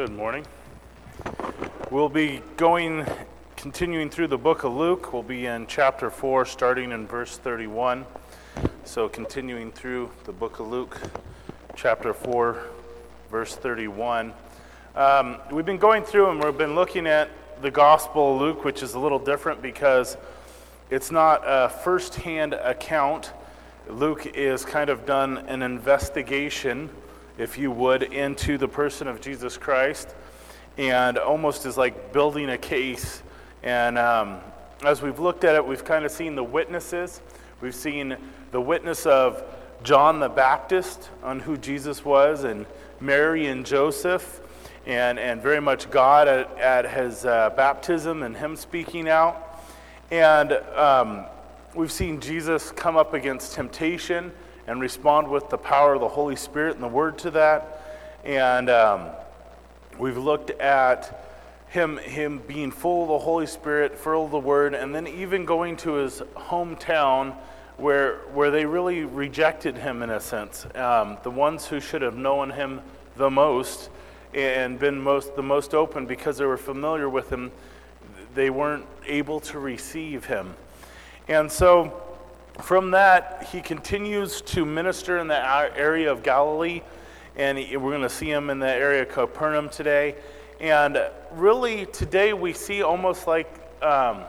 Good morning. We'll be going, continuing through the book of Luke. We'll be in chapter 4, starting in verse 31. So, continuing through the book of Luke, chapter 4, verse 31. Um, we've been going through and we've been looking at the Gospel of Luke, which is a little different because it's not a first hand account. Luke is kind of done an investigation if you would, into the person of Jesus Christ, and almost is like building a case. And um, as we've looked at it, we've kind of seen the witnesses. We've seen the witness of John the Baptist on who Jesus was, and Mary and Joseph, and, and very much God at, at his uh, baptism and him speaking out. And um, we've seen Jesus come up against temptation and respond with the power of the Holy Spirit and the Word to that. And um, we've looked at him, him being full of the Holy Spirit, full of the Word, and then even going to his hometown where, where they really rejected him in a sense. Um, the ones who should have known him the most and been most, the most open because they were familiar with him, they weren't able to receive him. And so from that, he continues to minister in the area of Galilee, and we're going to see him in the area of Capernaum today. And really, today we see almost like um,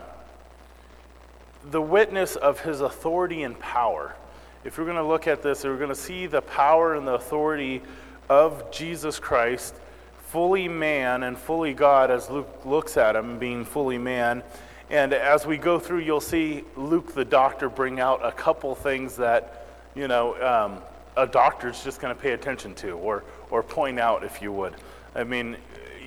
the witness of his authority and power. If we're going to look at this, we're going to see the power and the authority of Jesus Christ, fully man and fully God, as Luke looks at him being fully man. And as we go through, you'll see Luke the doctor bring out a couple things that, you know, um, a doctor's just going to pay attention to or, or point out, if you would. I mean,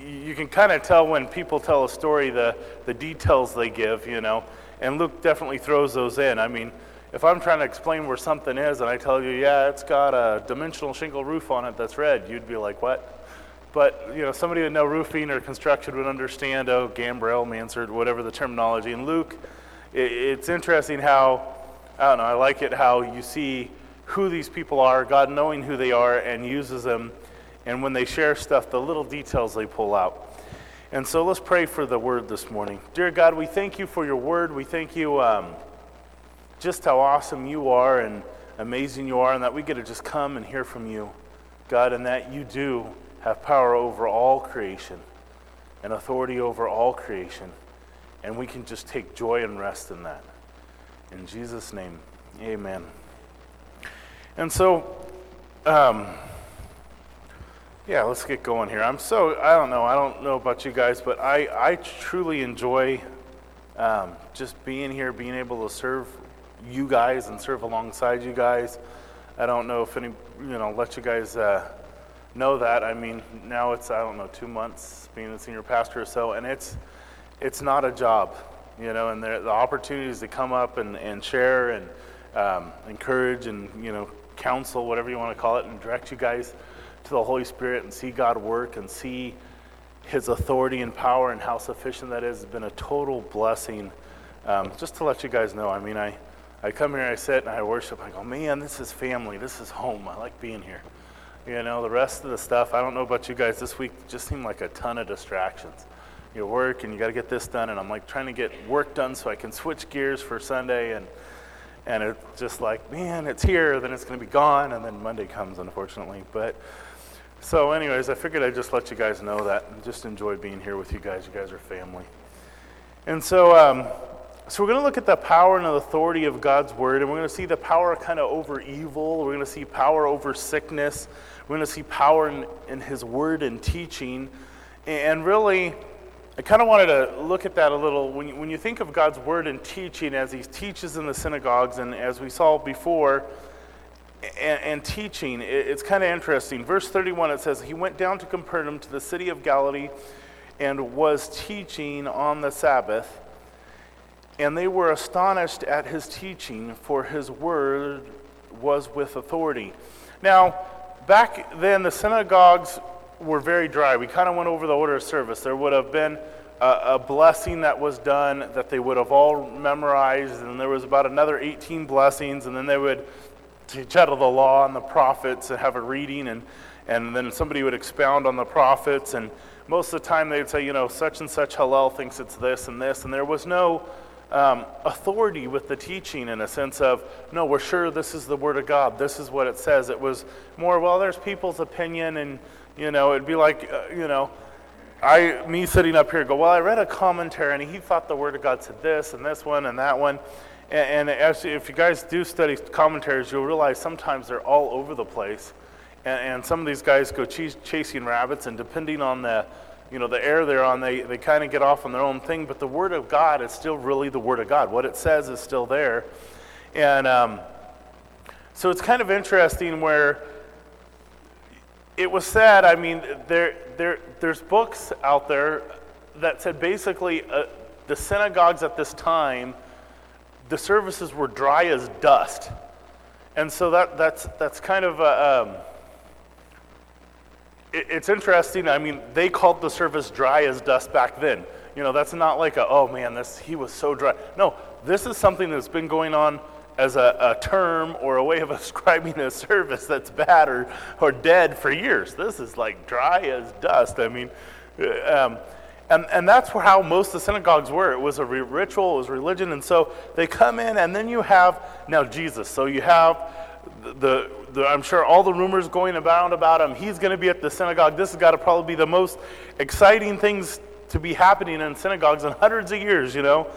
you can kind of tell when people tell a story the, the details they give, you know, and Luke definitely throws those in. I mean, if I'm trying to explain where something is and I tell you, yeah, it's got a dimensional shingle roof on it that's red, you'd be like, what? But you know, somebody who know roofing or construction would understand, oh, gambrel, mansard, whatever the terminology. And Luke, it, it's interesting how, I don't know, I like it how you see who these people are, God knowing who they are, and uses them. And when they share stuff, the little details they pull out. And so let's pray for the word this morning. Dear God, we thank you for your word. We thank you um, just how awesome you are and amazing you are, and that we get to just come and hear from you, God, and that you do have power over all creation and authority over all creation. And we can just take joy and rest in that. In Jesus' name, amen. And so, um, yeah, let's get going here. I'm so, I don't know, I don't know about you guys, but I, I truly enjoy um, just being here, being able to serve you guys and serve alongside you guys. I don't know if any, you know, let you guys. Uh, know that. I mean, now it's I don't know two months being a senior pastor or so, and it's it's not a job, you know. And the opportunities to come up and, and share and um, encourage and you know counsel, whatever you want to call it, and direct you guys to the Holy Spirit and see God work and see His authority and power and how sufficient that is has been a total blessing. Um, just to let you guys know, I mean, I. I come here, I sit, and I worship. I go, man, this is family. This is home. I like being here. You know, the rest of the stuff, I don't know about you guys, this week just seemed like a ton of distractions. You work and you got to get this done, and I'm like trying to get work done so I can switch gears for Sunday, and and it's just like, man, it's here, then it's going to be gone, and then Monday comes, unfortunately. But so, anyways, I figured I'd just let you guys know that, and just enjoy being here with you guys. You guys are family. And so, um, so we're going to look at the power and the authority of God's word, and we're going to see the power kind of over evil. We're going to see power over sickness. We're going to see power in, in His word and teaching. And really, I kind of wanted to look at that a little. When you, when you think of God's word and teaching as He teaches in the synagogues, and as we saw before, and, and teaching, it, it's kind of interesting. Verse 31 it says, He went down to Capernaum to the city of Galilee and was teaching on the Sabbath. And they were astonished at his teaching, for his word was with authority. Now, back then, the synagogues were very dry. We kind of went over the order of service. There would have been a, a, blessing that was done that they would have all memorized, and there was about another 18 blessings, and then they would teach out of the law and the prophets and have a reading. And, and then somebody would expound on the prophets, and most of the time they'd say, you know, such and such Hillel thinks it's this and this, and there was no um, authority with the teaching in a sense of, no, we're sure this is the Word of God, this is what it says. It was more, well, there's people's opinion, and, you know, it'd be like, uh, you know, I, me sitting up here go, well, I read a commentary, and he thought the Word of God said this, and this one, and that one. And, and if you guys do study commentaries, you'll realize sometimes they're all over the place. And, and some of these guys go ch- chasing rabbits, and depending on the, you know, the air they're on, they, they kind of get off on their own thing. But the Word of God is still really the Word of God. What it says is still there. And um, so it's kind of interesting where it was said, I mean, there, there, there's books out there that said basically uh, the synagogues at this time, the services were dry as dust. And so that, that's, that's kind of, uh, um, it's interesting. I mean, they called the service dry as dust back then. You know, that's not like a, oh man, this, he was so dry. No, this is something that's been going on as a, a, term or a way of ascribing a service that's bad or, or dead for years. This is like dry as dust. I mean, uh, um, and, and that's how most of the synagogues were. It was a ritual, it was religion. And so they come in, and then you have now Jesus. So you have the, the I'm sure all the rumors going about about him. He's going to be at the synagogue. This has got to probably be the most exciting things to be happening in synagogues in hundreds of years, you know.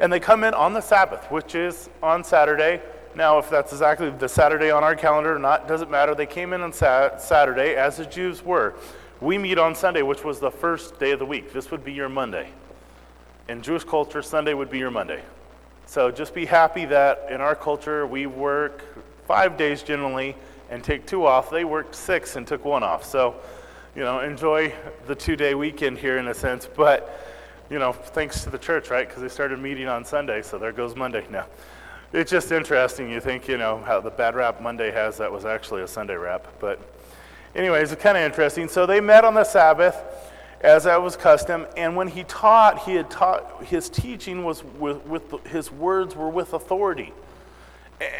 And they come in on the Sabbath, which is on Saturday. Now, if that's exactly the Saturday on our calendar or not, doesn't matter. They came in on Saturday, as the Jews were. We meet on Sunday, which was the first day of the week. This would be your Monday. In Jewish culture, Sunday would be your Monday. So just be happy that in our culture, we work five days generally and take two off. They worked six and took one off. So, you know, enjoy the two day weekend here in a sense. But, you know, thanks to the church, right? Because they started meeting on Sunday, so there goes Monday now. It's just interesting. You think, you know, how the bad rap Monday has that was actually a Sunday rap. But, anyways, it's kind of interesting. So they met on the Sabbath, as that was custom, and when he taught, he had taught, his teaching was with, with his words were with authority.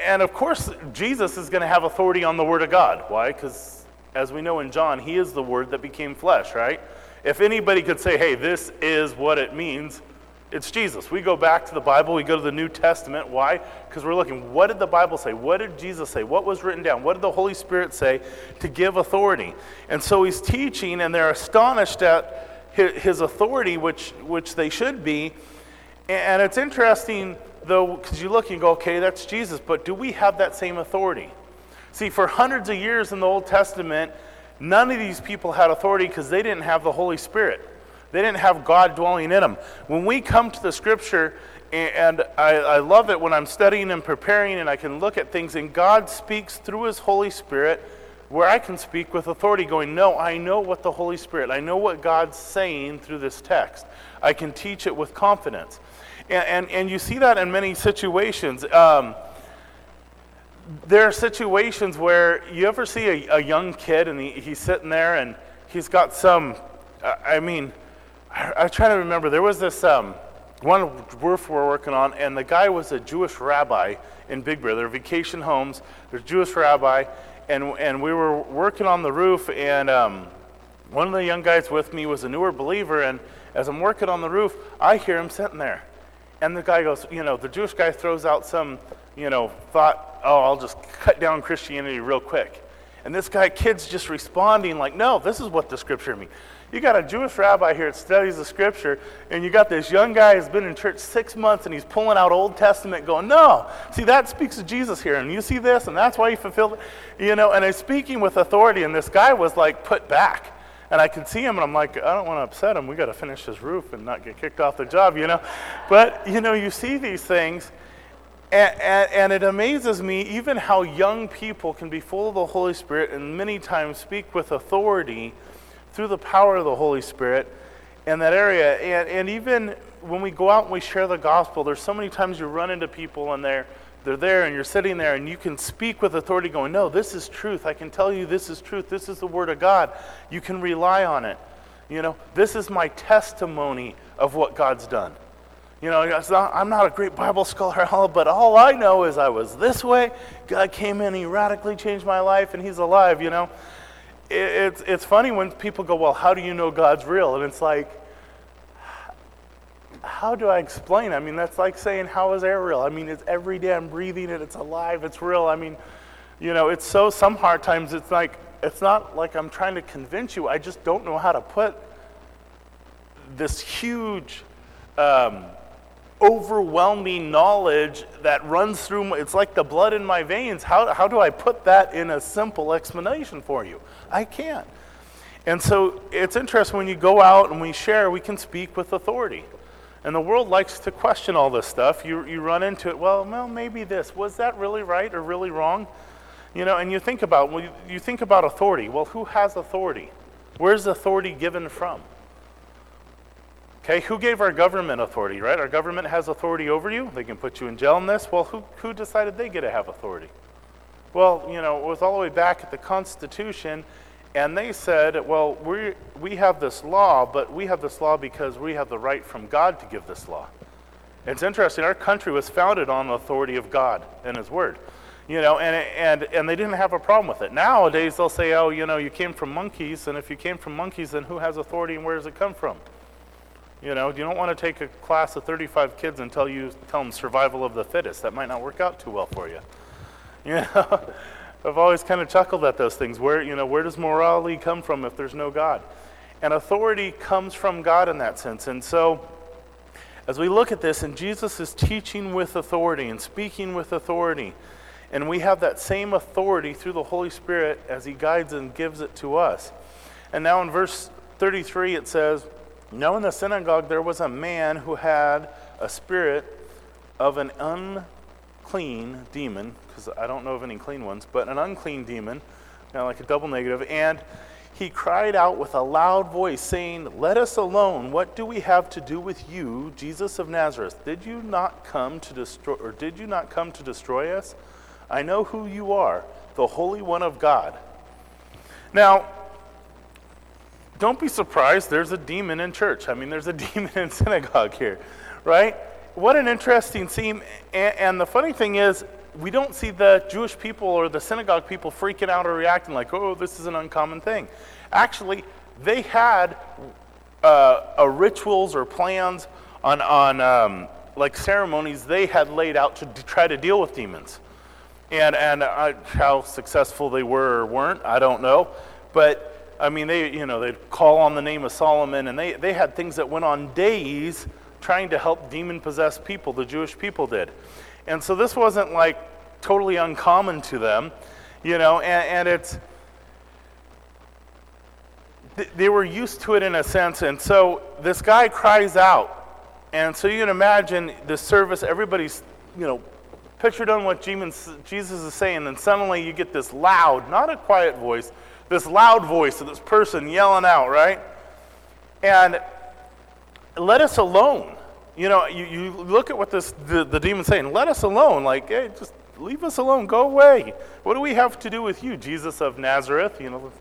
And of course, Jesus is going to have authority on the Word of God. Why? Because as we know in John, he is the Word that became flesh, right? If anybody could say, hey, this is what it means, it's Jesus. We go back to the Bible, we go to the New Testament. Why? Because we're looking, what did the Bible say? What did Jesus say? What was written down? What did the Holy Spirit say to give authority? And so he's teaching, and they're astonished at his authority, which, which they should be. And it's interesting, though, because you look and go, okay, that's Jesus, but do we have that same authority? See, for hundreds of years in the Old Testament, None of these people had authority because they didn't have the Holy Spirit. They didn't have God dwelling in them. When we come to the scripture, and I, I, love it when I'm studying and preparing and I can look at things, and God speaks through His Holy Spirit, where I can speak with authority, going, No, I know what the Holy Spirit, I know what God's saying through this text. I can teach it with confidence. And, and, and you see that in many situations. Um, there are situations where you ever see a, a young kid and he, he's sitting there and he's got some, I mean, I, I try to remember, there was this um, one roof we're working on, and the guy was a Jewish rabbi in Big Bear. They're vacation homes, there's a Jewish rabbi, and, and we were working on the roof, and um, one of the young guys with me was a newer believer, and as I'm working on the roof, I hear him sitting there. And the guy goes, you know, the Jewish guy throws out some, you know, thought oh, I'll just cut down Christianity real quick. And this guy, kid's just responding like, no, this is what the scripture means. You got a Jewish rabbi here that studies the scripture, and you got this young guy who's been in church six months and he's pulling out Old Testament going, no, see, that speaks of Jesus here, and you see this, and that's why he fulfilled it. You know, and I'm speaking with authority, and this guy was like put back. And I could see him, and I'm like, I don't want to upset him. We got to finish this roof and not get kicked off the job, you know? But, you know, you see these things, and, and, and, it amazes me even how young people can be full of the Holy Spirit and many times speak with authority through the power of the Holy Spirit in that area. And, and even when we go out and we share the gospel, there's so many times you run into people and they're, they're there and you're sitting there and you can speak with authority going, No, this is truth. I can tell you this is truth. This is the Word of God. You can rely on it. You know, this is my testimony of what God's done. You know, I'm not a great Bible scholar, but all I know is I was this way. God came in, He radically changed my life, and He's alive, you know. it, it's, it's funny when people go, Well, how do you know God's real? And it's like, how do I explain? I mean, that's like saying, How is air real? I mean, it's every day I'm breathing it, it's alive, it's real. I mean, you know, it's so, some hard times it's like, it's not like I'm trying to convince you, I just don't know how to put this huge, um, overwhelming knowledge that runs through it's like the blood in my veins how, how do i put that in a simple explanation for you i can't and so it's interesting when you go out and we share we can speak with authority and the world likes to question all this stuff you, you run into it well well maybe this was that really right or really wrong you know and you think about well, you, you think about authority well who has authority where's authority given from Okay, who gave our government authority, right? Our government has authority over you. They can put you in jail in this. Well, who, who decided they get to have authority? Well, you know, it was all the way back at the Constitution, and they said, well, we, we have this law, but we have this law because we have the right from God to give this law. It's interesting, our country was founded on the authority of God and His Word. You know, and, and, and they didn't have a problem with it. Nowadays, they'll say, oh, you know, you came from monkeys, and if you came from monkeys, then who has authority and where does it come from? You know, you don't want to take a class of 35 kids and tell you tell them survival of the fittest. That might not work out too well for you. You know, I've always kind of chuckled at those things. Where you know, where does morality come from if there's no God? And authority comes from God in that sense. And so, as we look at this, and Jesus is teaching with authority and speaking with authority, and we have that same authority through the Holy Spirit as He guides and gives it to us. And now in verse 33, it says. Now, in the synagogue, there was a man who had a spirit of an unclean demon, because I don't know of any clean ones, but an unclean demon, now like a double negative, and he cried out with a loud voice, saying, Let us alone. What do we have to do with you, Jesus of Nazareth? Did you not come to destroy, or did you not come to destroy us? I know who you are, the Holy One of God. Now, don't be surprised there's a demon in church. I mean, there's a demon in synagogue here, right? What an interesting scene. And, and, the funny thing is, we don't see the Jewish people or the synagogue people freaking out or reacting like, oh, this is an uncommon thing. Actually, they had uh, rituals or plans on, on um, like ceremonies they had laid out to, to try to deal with demons. And, and uh, how successful they were or weren't, I don't know. But I mean, they, you know, they'd call on the name of Solomon, and they, they had things that went on days trying to help demon possessed people, the Jewish people did. And so this wasn't like totally uncommon to them, you know, and, and it's, they were used to it in a sense. And so this guy cries out. And so you can imagine the service, everybody's, you know, pictured on what Jesus is saying, and suddenly you get this loud, not a quiet voice, this loud voice of this person yelling out, right? And let us alone. You know, you, you look at what this the, the demon's saying, let us alone. Like, hey, just leave us alone, go away. What do we have to do with you, Jesus of Nazareth? You know,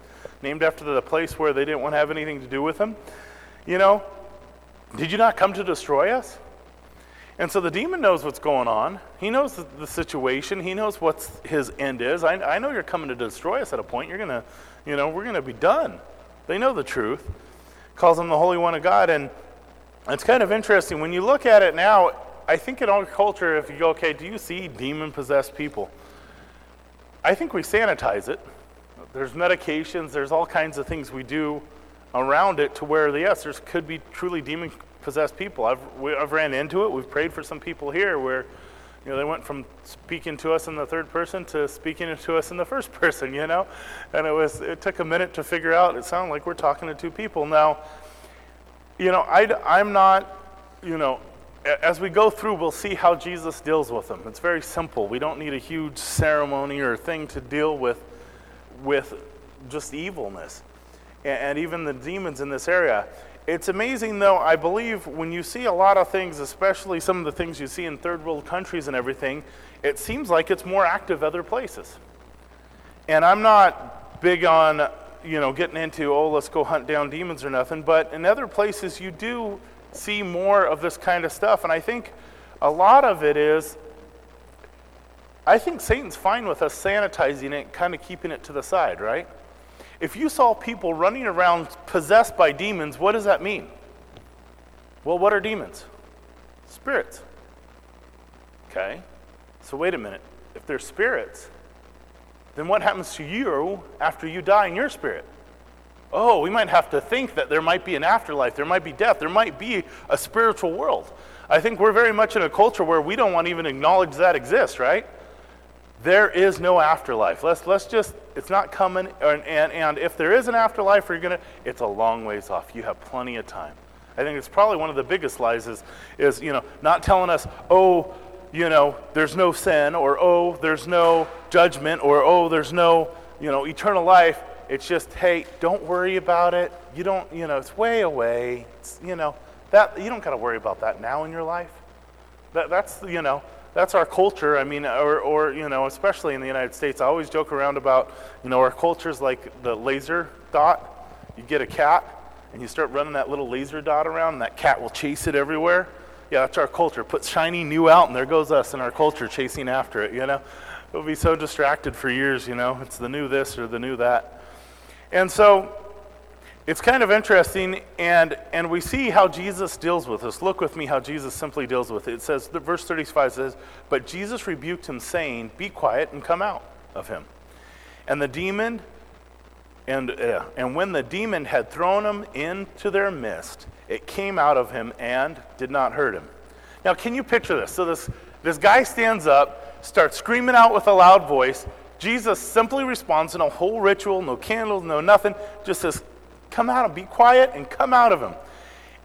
named after the place where they didn't want to have anything to do with him. You know, did you not come to destroy us? And so the demon knows what's going on. He knows the, situation. He knows what his end is. I, I know you're coming to destroy us at a point. You're going to you know, we're going to be done. They know the truth. Calls him the Holy One of God. And it's kind of interesting. When you look at it now, I think in our culture, if you go, okay, do you see demon possessed people? I think we sanitize it. There's medications, there's all kinds of things we do around it to where, the yes, there could be truly demon possessed people. I've, we, I've ran into it. We've prayed for some people here where you know, they went from speaking to us in the third person to speaking to us in the first person, you know? And it was it took a minute to figure out. It sounded like we're talking to two people. Now, you know, I, I'm not, you know, as we go through, we'll see how Jesus deals with them. It's very simple. We don't need a huge ceremony or thing to deal with with just evilness. And, and even the demons in this area. It's amazing, though, I believe when you see a lot of things, especially some of the things you see in third world countries and everything, it seems like it's more active other places. And I'm not big on, you know, getting into, oh, let's go hunt down demons or nothing, but in other places you do see more of this kind of stuff. And I think a lot of it is, I think Satan's fine with us sanitizing it, kind of keeping it to the side, right? If you saw people running around possessed by demons, what does that mean? Well, what are demons? Spirits. Okay? So, wait a minute. If they're spirits, then what happens to you after you die in your spirit? Oh, we might have to think that there might be an afterlife, there might be death, there might be a spiritual world. I think we're very much in a culture where we don't want to even acknowledge that exists, right? There is no afterlife. Let's, let's just, it's not coming. And, and, and if there is an afterlife, you're going to, it's a long ways off. You have plenty of time. I think it's probably one of the biggest lies is, is, you know, not telling us, oh, you know, there's no sin, or oh, there's no judgment, or oh, there's no, you know, eternal life. It's just, hey, don't worry about it. You don't, you know, it's way away. It's, you know, that you don't got to worry about that now in your life. That, that's, you know, that's our culture. I mean, or, or, you know, especially in the United States, I always joke around about, you know, our culture's like the laser dot. You get a cat and you start running that little laser dot around, and that cat will chase it everywhere. Yeah, that's our culture. Put shiny new out, and there goes us in our culture chasing after it, you know? We'll be so distracted for years, you know? It's the new this or the new that. And so it's kind of interesting, and, and we see how Jesus deals with this. Look with me how Jesus simply deals with it. It says, the verse 35 says, But Jesus rebuked him, saying, Be quiet and come out of him. And the demon, and, uh, and when the demon had thrown him into their midst, it came out of him and did not hurt him. Now, can you picture this? So, this, this guy stands up, starts screaming out with a loud voice. Jesus simply responds, in a whole ritual, no candles, no nothing, just says, Come out and be quiet and come out of him.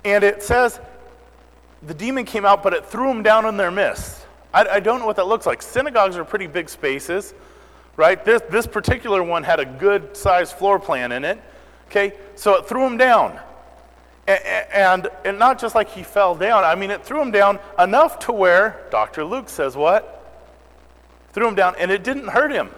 And it says the demon came out, but it threw him down in their midst. I, I don't know what that looks like. Synagogues are pretty big spaces, right? This, this particular one had a good sized floor plan in it. Okay, so it threw him down. And, and, and not just like he fell down, I mean, it threw him down enough to where Dr. Luke says what? Threw him down, and it didn't hurt him.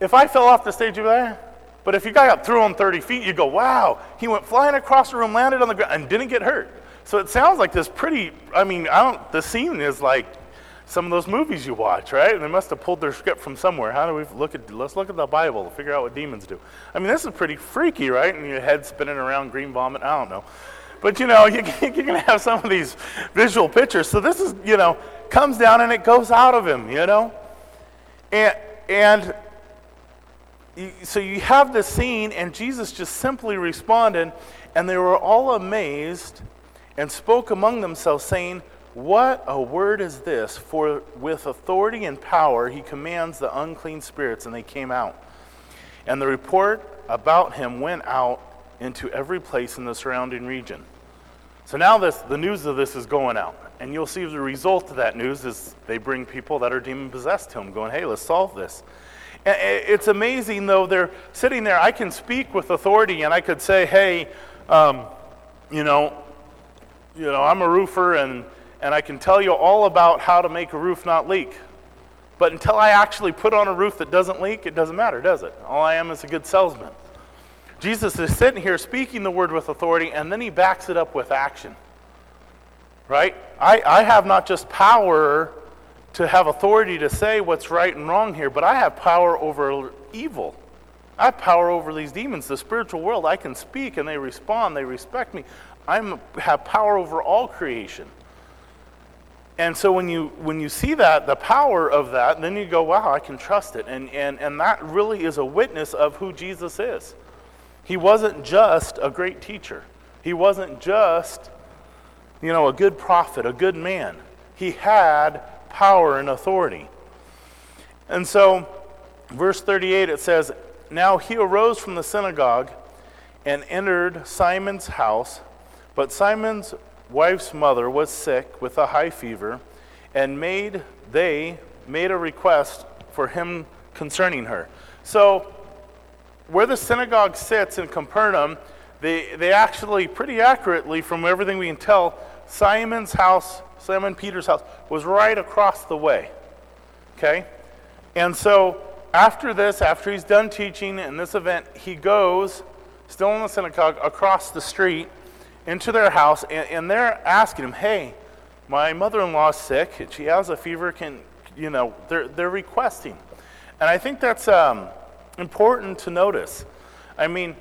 If I fell off the stage, you'd like, eh. but if you got up, threw him 30 feet, you go, wow, he went flying across the room, landed on the ground, and didn't get hurt. So it sounds like this pretty, I mean, I don't, the scene is like some of those movies you watch, right? And they must have pulled their script from somewhere. How do we look at, let's look at the Bible to figure out what demons do. I mean, this is pretty freaky, right? And your head spinning around, green vomit, I don't know. But you know, you, you're to have some of these visual pictures. So this is, you know, comes down and it goes out of him, you know? And, and so you have this scene, and Jesus just simply responded, and they were all amazed and spoke among themselves, saying, What a word is this? For with authority and power he commands the unclean spirits, and they came out. And the report about him went out into every place in the surrounding region. So now this, the news of this is going out. And you'll see the result of that news is they bring people that are demon possessed to him, going, hey, let's solve this. It's amazing, though, they're sitting there. I can speak with authority and I could say, hey, um, you know, you know, I'm a roofer and, and I can tell you all about how to make a roof not leak. But until I actually put on a roof that doesn't leak, it doesn't matter, does it? All I am is a good salesman. Jesus is sitting here speaking the word with authority, and then he backs it up with action. Right? I, I have not just power to have authority to say what's right and wrong here, but I have power over evil. I have power over these demons. The spiritual world, I can speak and they respond, they respect me. I have power over all creation. And so when you when you see that, the power of that, then you go, wow, I can trust it. And and and that really is a witness of who Jesus is. He wasn't just a great teacher. He wasn't just, you know, a good prophet, a good man. He had power and authority. And so, verse 38, it says, Now he arose from the synagogue and entered Simon's house, but Simon's wife's mother was sick with a high fever, and made they made a request for him concerning her. So, where the synagogue sits in Capernaum, they, they actually, pretty accurately, from everything we can tell, Simon's house Simon Peter's house was right across the way. Okay? And so after this, after he's done teaching in this event, he goes, still in the synagogue, across the street into their house, and, and they're asking him, hey, my mother-in-law's sick. She has a fever. Can, you know, they're, they're requesting. And I think that's, um, important to notice. I mean,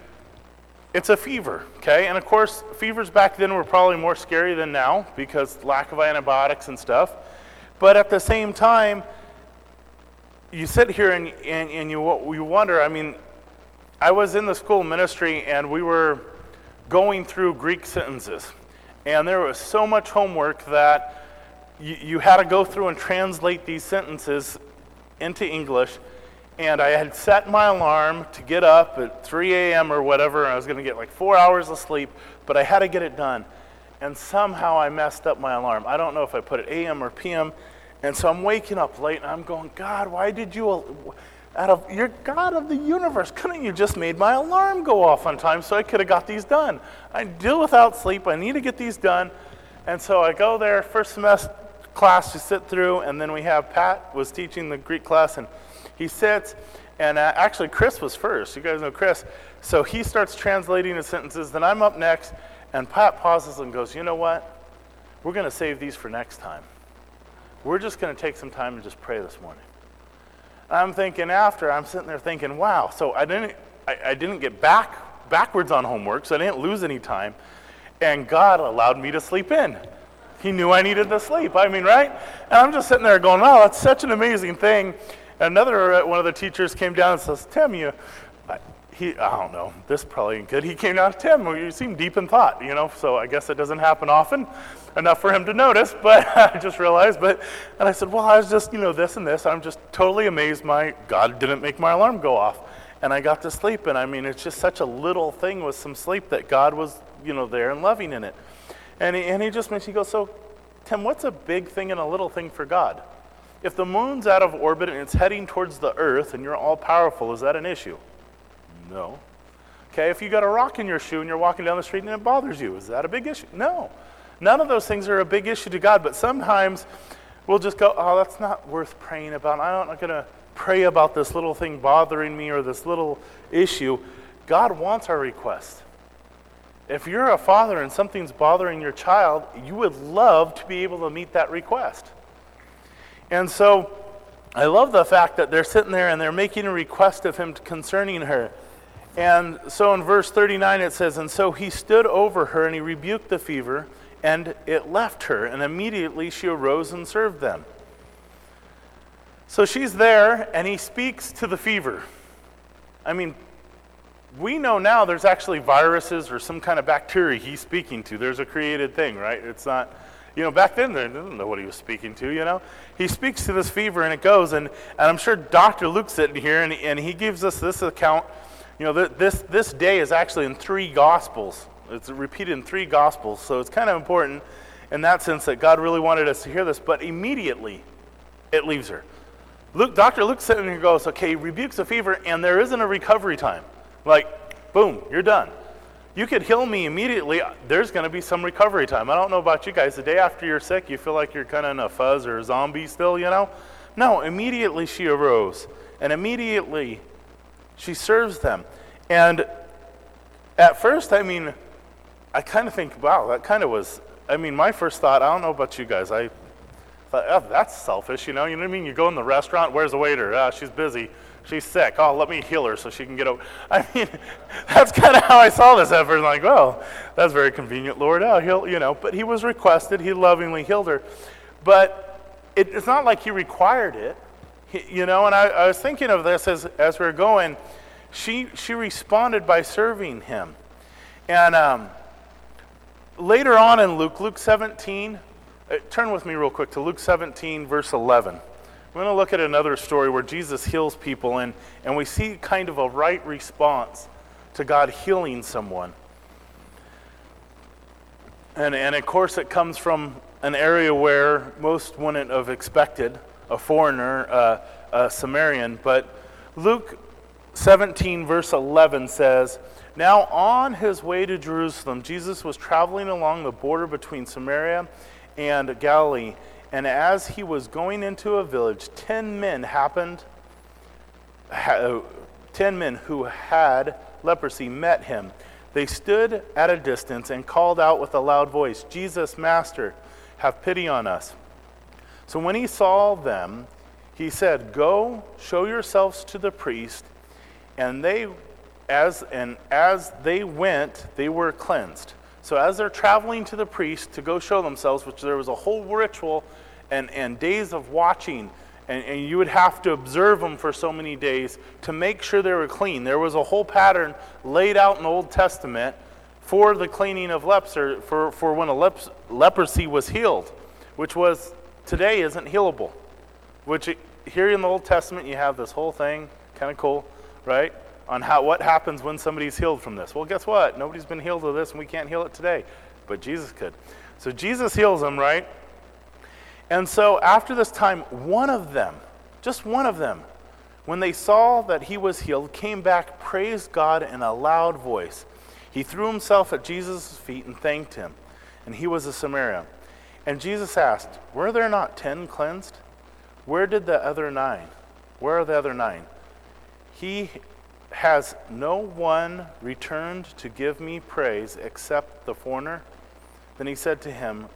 it's a fever, okay? And of course, fevers back then were probably more scary than now because lack of antibiotics and stuff. But at the same time, you sit here and, and, and you, you wonder, I mean, I was in the school ministry and we were going through Greek sentences. And there was so much homework that you, you had to go through and translate these sentences into English. And I had set my alarm to get up at 3 a.m. or whatever, and I was going to get like four hours of sleep, but I had to get it done. And somehow I messed up my alarm. I don't know if I put it a.m. or p.m. And so I'm waking up late and I'm going, God, why did you, out of your God of the universe, couldn't you just made my alarm go off on time so I could have got these done? I deal without sleep. I need to get these done. And so I go there, first semester class to sit through, and then we have Pat was teaching the Greek class, and he sits, and uh, actually Chris was first. You guys know Chris. So he starts translating the sentences. Then I'm up next, and Pat pauses and goes, You know what? We're going to save these for next time. We're just going to take some time and just pray this morning. I'm thinking after, I'm sitting there thinking, wow, so I didn't, I, I didn't get back backwards on homework, so I didn't lose any time. And God allowed me to sleep in. He knew I needed to sleep. I mean, right? And I'm just sitting there going, wow, that's such an amazing thing. Another uh, one of the teachers came down and says, Tim, you, he, I don't know, this probably ain't good. He came down to Tim, you seem deep in thought, you know, so I guess it doesn't happen often enough for him to notice, but I just realized, but, and I said, well, I was just, you know, this and this. I'm just totally amazed my, God didn't make my alarm go off. And I got to sleep, and I mean, it's just such a little thing with some sleep that God was, you know, there and loving in it. And he, and he just mentioned, he goes, so, Tim, what's a big thing and a little thing for God? If the moon's out of orbit and it's heading towards the earth and you're all powerful, is that an issue? No. Okay, if you got a rock in your shoe and you're walking down the street and it bothers you, is that a big issue? No. None of those things are a big issue to God, but sometimes we'll just go, oh, that's not worth praying about. I'm not going to pray about this little thing bothering me or this little issue. God wants our request. If you're a father and something's bothering your child, you would love to be able to meet that request. And so I love the fact that they're sitting there and they're making a request of him concerning her. And so in verse 39 it says, And so he stood over her and he rebuked the fever, and it left her, and immediately she arose and served them. So she's there, and he speaks to the fever. I mean, we know now there's actually viruses or some kind of bacteria he's speaking to. There's a created thing, right? It's not, you know, back then they didn't know what he was speaking to, you know? He speaks to this fever and it goes, and, and I'm sure Dr. Luke's sitting here and, and he gives us this account. You know, th- this, this day is actually in three Gospels. It's repeated in three Gospels, so it's kind of important in that sense that God really wanted us to hear this, but immediately it leaves her. Luke, Dr. Luke's sitting here goes, okay, rebukes a fever, and there isn't a recovery time. Like, boom, you're done you could heal me immediately. There's going to be some recovery time. I don't know about you guys. The day after you're sick, you feel like you're kind of in a fuzz or a zombie still, you know? No, immediately she arose. And immediately she serves them. And at first, I mean, I kind of think, wow, that kind of was, I mean, my first thought, I don't know about you guys. I thought, oh, that's selfish, you know? You know what I mean? You go in the restaurant, where's the waiter? Ah, she's busy she's sick. Oh, let me heal her so she can get over. I mean, that's kind of how I saw this at first. Like, well, that's very convenient, Lord. Oh, he'll, you know. But he was requested. He lovingly healed her. But it, it's not like he required it, you know. And I, I was thinking of this as as we are going. She she responded by serving him, and um, later on in Luke, Luke 17. Uh, turn with me real quick to Luke 17, verse 11. We're going to look at another story where Jesus heals people, and, and we see kind of a right response to God healing someone. And, and of course, it comes from an area where most wouldn't have expected a foreigner, uh, a Samaritan. But Luke 17, verse 11 says, Now on his way to Jerusalem, Jesus was traveling along the border between Samaria and Galilee. And as he was going into a village, ten men happened, ha, ten men who had leprosy met him. They stood at a distance and called out with a loud voice, Jesus, Master, have pity on us. So when he saw them, he said, Go, show yourselves to the priest. and they as and as they went, they were cleansed. So as they're traveling to the priest to go show themselves, which there was a whole ritual and, and days of watching, and, and you would have to observe them for so many days to make sure they were clean. There was a whole pattern laid out in the Old Testament for the cleaning of leprosy, for, for when a lep- leprosy was healed, which was today isn't healable. Which here in the Old Testament you have this whole thing, kind of cool, right? On how what happens when somebody's healed from this. Well, guess what? Nobody's been healed of this, and we can't heal it today, but Jesus could. So Jesus heals them, right? And so after this time, one of them, just one of them, when they saw that he was healed, came back, praised God in a loud voice. He threw himself at Jesus' feet and thanked him. And he was a Samaritan. And Jesus asked, Were there not ten cleansed? Where did the other nine? Where are the other nine? He has no one returned to give me praise except the foreigner. Then he said to him,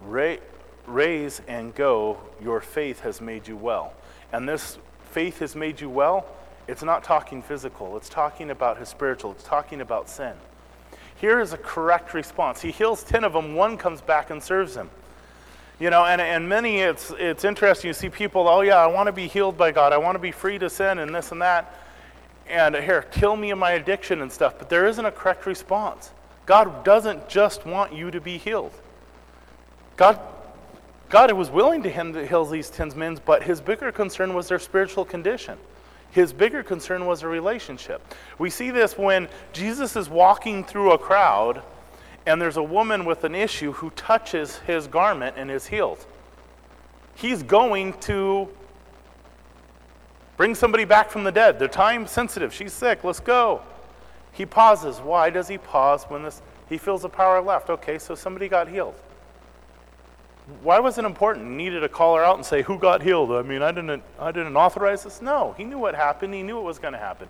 Raise and go, your faith has made you well. And this faith has made you well, it's not talking physical, it's talking about his spiritual, it's talking about sin. Here is a correct response. He heals 10 of them, one comes back and serves him. You know, and, and many, it's, it's interesting. You see people, oh, yeah, I want to be healed by God. I want to be free to sin and this and that. And here, kill me in my addiction and stuff. But there isn't a correct response. God doesn't just want you to be healed. God God was willing to heal these ten men, but his bigger concern was their spiritual condition. His bigger concern was a relationship. We see this when Jesus is walking through a crowd and there's a woman with an issue who touches his garment and is healed. He's going to bring somebody back from the dead. They're time sensitive. She's sick. Let's go. He pauses. Why does he pause when this he feels the power left? Okay, so somebody got healed why was it important? He needed to call her out and say, Who got healed? I mean, I didn't, I didn't authorize this. No, he knew what happened. He knew it was going to happen.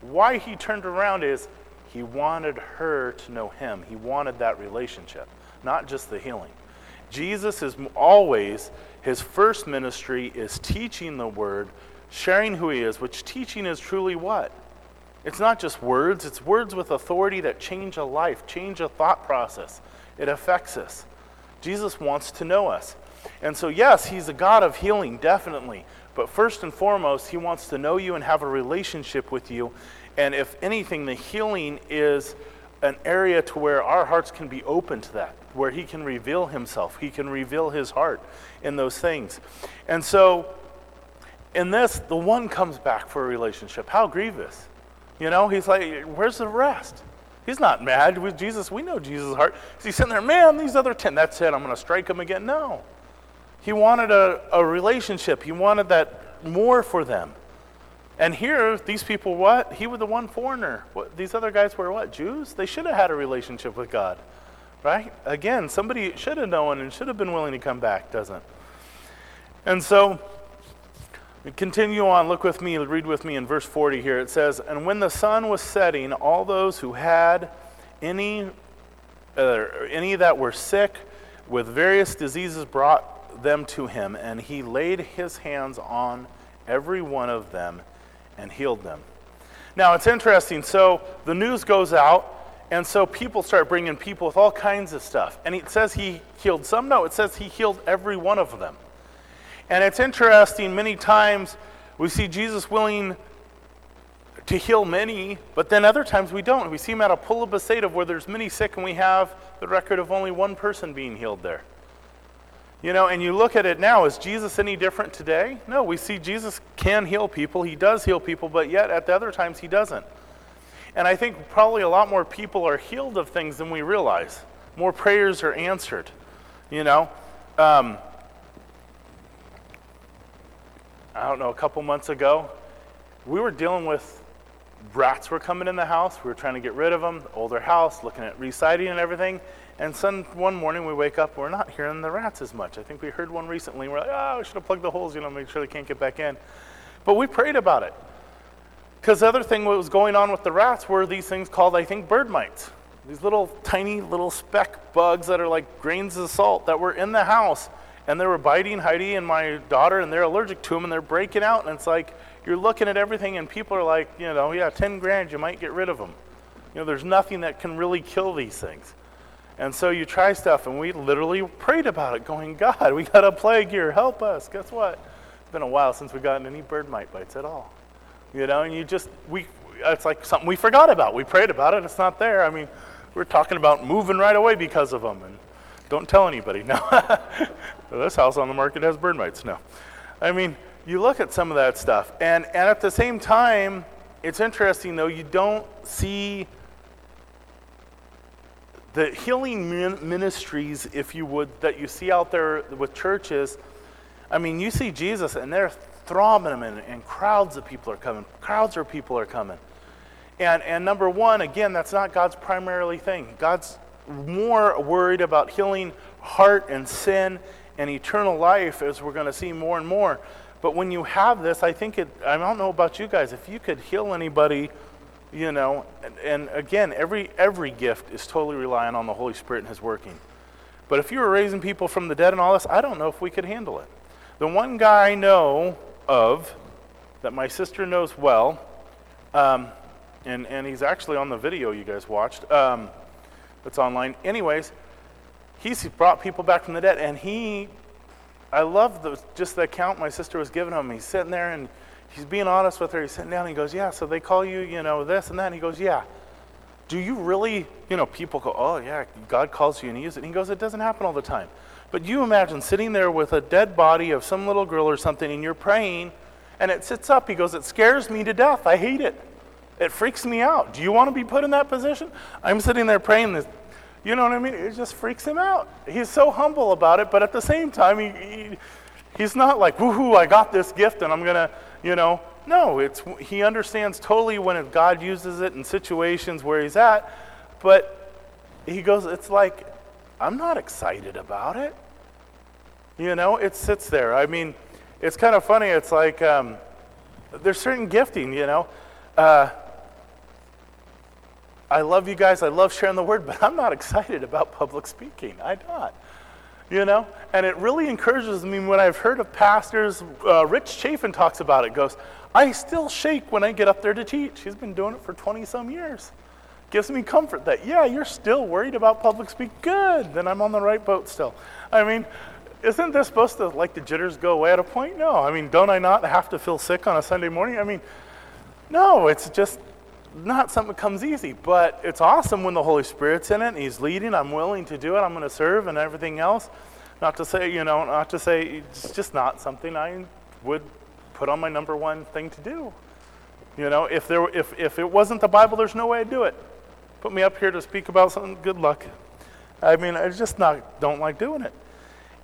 Why he turned around is he wanted her to know him. He wanted that relationship, not just the healing. Jesus is always, his first ministry is teaching the word, sharing who he is, which teaching is truly what? It's not just words, it's words with authority that change a life, change a thought process. It affects us. Jesus wants to know us. And so, yes, He's a God of healing, definitely. But first and foremost, He wants to know you and have a relationship with you. And if anything, the healing is an area to where our hearts can be open to that, where He can reveal Himself, He can reveal His heart in those things. And so, in this, the one comes back for a relationship. How grievous. You know, He's like, where's the rest? He's not mad with Jesus. We know Jesus' heart. He's sitting there, man, these other 10, that's it, I'm going to strike them again. No. He wanted a, a relationship, he wanted that more for them. And here, these people, what? He was the one foreigner. What, these other guys were what? Jews? They should have had a relationship with God, right? Again, somebody should have known and should have been willing to come back, doesn't? And so, Continue on, look with me, read with me in verse 40 here. It says, And when the sun was setting, all those who had any, uh, any that were sick with various diseases brought them to him, and he laid his hands on every one of them and healed them. Now, it's interesting. So the news goes out, and so people start bringing people with all kinds of stuff. And it says he healed some? No, it says he healed every one of them. And it's interesting, many times we see Jesus willing to heal many, but then other times we don't. We see him at a pool of Bethsaida where there's many sick, and we have the record of only one person being healed there. You know, and you look at it now, is Jesus any different today? No, we see Jesus can heal people. He does heal people, but yet at the other times he doesn't. And I think probably a lot more people are healed of things than we realize. More prayers are answered, you know. Um, I don't know, a couple months ago, we were dealing with rats were coming in the house. We were trying to get rid of them, older house, looking at residing and everything. And some, one morning we wake up, we're not hearing the rats as much. I think we heard one recently. We're like, oh, we should have plugged the holes, you know, make sure they can't get back in. But we prayed about it. Because the other thing what was going on with the rats were these things called, I think, bird mites. These little tiny little speck bugs that are like grains of salt that were in the house and they were biting Heidi and my daughter, and they're allergic to them, and they're breaking out. And it's like, you're looking at everything and people are like, you know, yeah, 10 grand, you might get rid of them. You know, there's nothing that can really kill these things. And so you try stuff, and we literally prayed about it, going, God, we got a plague here, help us. Guess what? It's been a while since we've gotten any bird mite bites at all. You know, and you just, we, it's like something we forgot about. We prayed about it, it's not there. I mean, we're talking about moving right away because of them. And don't tell anybody. No. this house on the market has bird mites. No. I mean, you look at some of that stuff, and, and at the same time, it's interesting though, you don't see the healing ministries, if you would, that you see out there with churches. I mean, you see Jesus, and they're throbbing them, and, and crowds of people are coming. Crowds of people are coming. And, and number one, again, that's not God's primarily thing. God's more worried about healing heart and sin and eternal life, as we're going to see more and more. But when you have this, I think it, I don't know about you guys, if you could heal anybody, you know, and, and again, every, every gift is totally reliant on the Holy Spirit and His working. But if you were raising people from the dead and all this, I don't know if we could handle it. The one guy I know of that my sister knows well, um, and, and he's actually on the video you guys watched. Um, that's online. Anyways, he's brought people back from the dead, and he, I love the, just the account my sister was giving him. He's sitting there and he's being honest with her. He's sitting down and he goes, Yeah, so they call you, you know, this and that. And he goes, Yeah. Do you really, you know, people go, Oh, yeah, God calls you and he uses it. And he goes, It doesn't happen all the time. But you imagine sitting there with a dead body of some little girl or something and you're praying and it sits up. He goes, It scares me to death. I hate it. It freaks me out. Do you want to be put in that position? I'm sitting there praying this. You know what I mean? It just freaks him out. He's so humble about it, but at the same time, he, he he's not like, woohoo, I got this gift and I'm going to, you know. No, it's, he understands totally when God uses it in situations where he's at, but he goes, it's like, I'm not excited about it. You know, it sits there. I mean, it's kind of funny. It's like um, there's certain gifting, you know. Uh, I love you guys. I love sharing the word, but I'm not excited about public speaking. I'm not. You know? And it really encourages me when I've heard of pastors, uh, Rich Chaffin talks about it, goes, I still shake when I get up there to teach. He's been doing it for 20 some years. Gives me comfort that, yeah, you're still worried about public speaking. Good. Then I'm on the right boat still. I mean, isn't this supposed to, like, the jitters go away at a point? No. I mean, don't I not have to feel sick on a Sunday morning? I mean, no, it's just not something that comes easy, but it's awesome when the Holy Spirit's in it and He's leading. I'm willing to do it. I'm going to serve and everything else. Not to say, you know, not to say it's just not something I would put on my number one thing to do. You know, if there, if if it wasn't the Bible, there's no way I'd do it. Put me up here to speak about something. Good luck. I mean, I just not don't like doing it.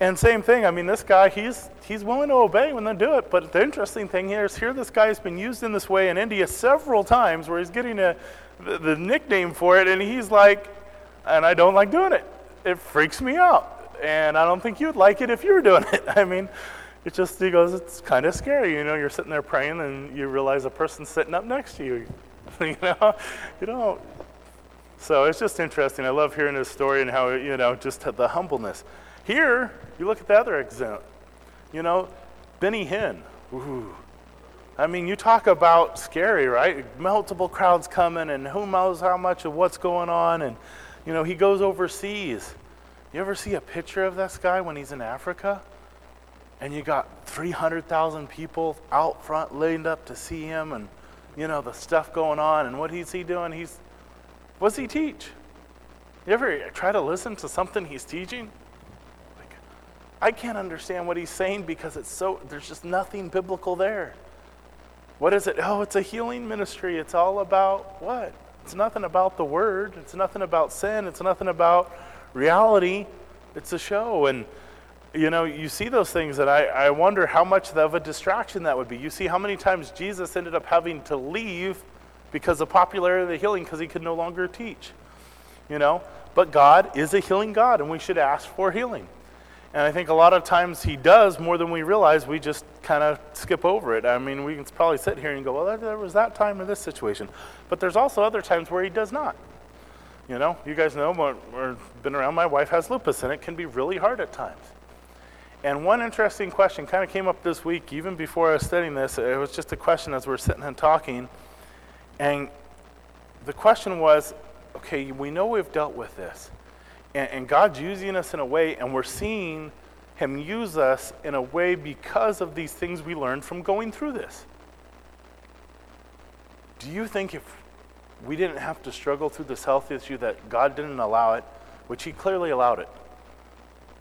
And same thing, I mean, this guy, he's, he's willing to obey when they do it. But the interesting thing here is here this guy has been used in this way in India several times where he's getting a, the, the nickname for it, and he's like, and I don't like doing it. It freaks me out. And I don't think you'd like it if you were doing it. I mean, it just, he goes, it's kind of scary. You know, you're sitting there praying and you realize a person's sitting up next to you. you know, you don't. So it's just interesting. I love hearing his story and how, you know, just the humbleness. Here, you look at the other example. You know, Benny Hinn. Ooh. I mean, you talk about scary, right? Multiple crowds coming, and who knows how much of what's going on. And, you know, he goes overseas. You ever see a picture of this guy when he's in Africa? And you got 300,000 people out front lined up to see him, and, you know, the stuff going on. And what is he doing? He's, what's he teach? You ever try to listen to something he's teaching? I can't understand what he's saying because it's so, there's just nothing biblical there. What is it? Oh, it's a healing ministry. It's all about what? It's nothing about the word. It's nothing about sin. It's nothing about reality. It's a show. And, you know, you see those things, and I, I wonder how much of a distraction that would be. You see how many times Jesus ended up having to leave because of popularity of the healing because he could no longer teach. You know? But God is a healing God, and we should ask for healing. And I think a lot of times he does more than we realize. We just kind of skip over it. I mean, we can probably sit here and go, well, there was that time in this situation. But there's also other times where he does not. You know, you guys know, we've been around, my wife has lupus, and it can be really hard at times. And one interesting question kind of came up this week, even before I was studying this. It was just a question as we are sitting and talking. And the question was okay, we know we've dealt with this. And, and God's using us in a way, and we're seeing Him use us in a way because of these things we learned from going through this. Do you think if we didn't have to struggle through this health issue, that God didn't allow it, which He clearly allowed it?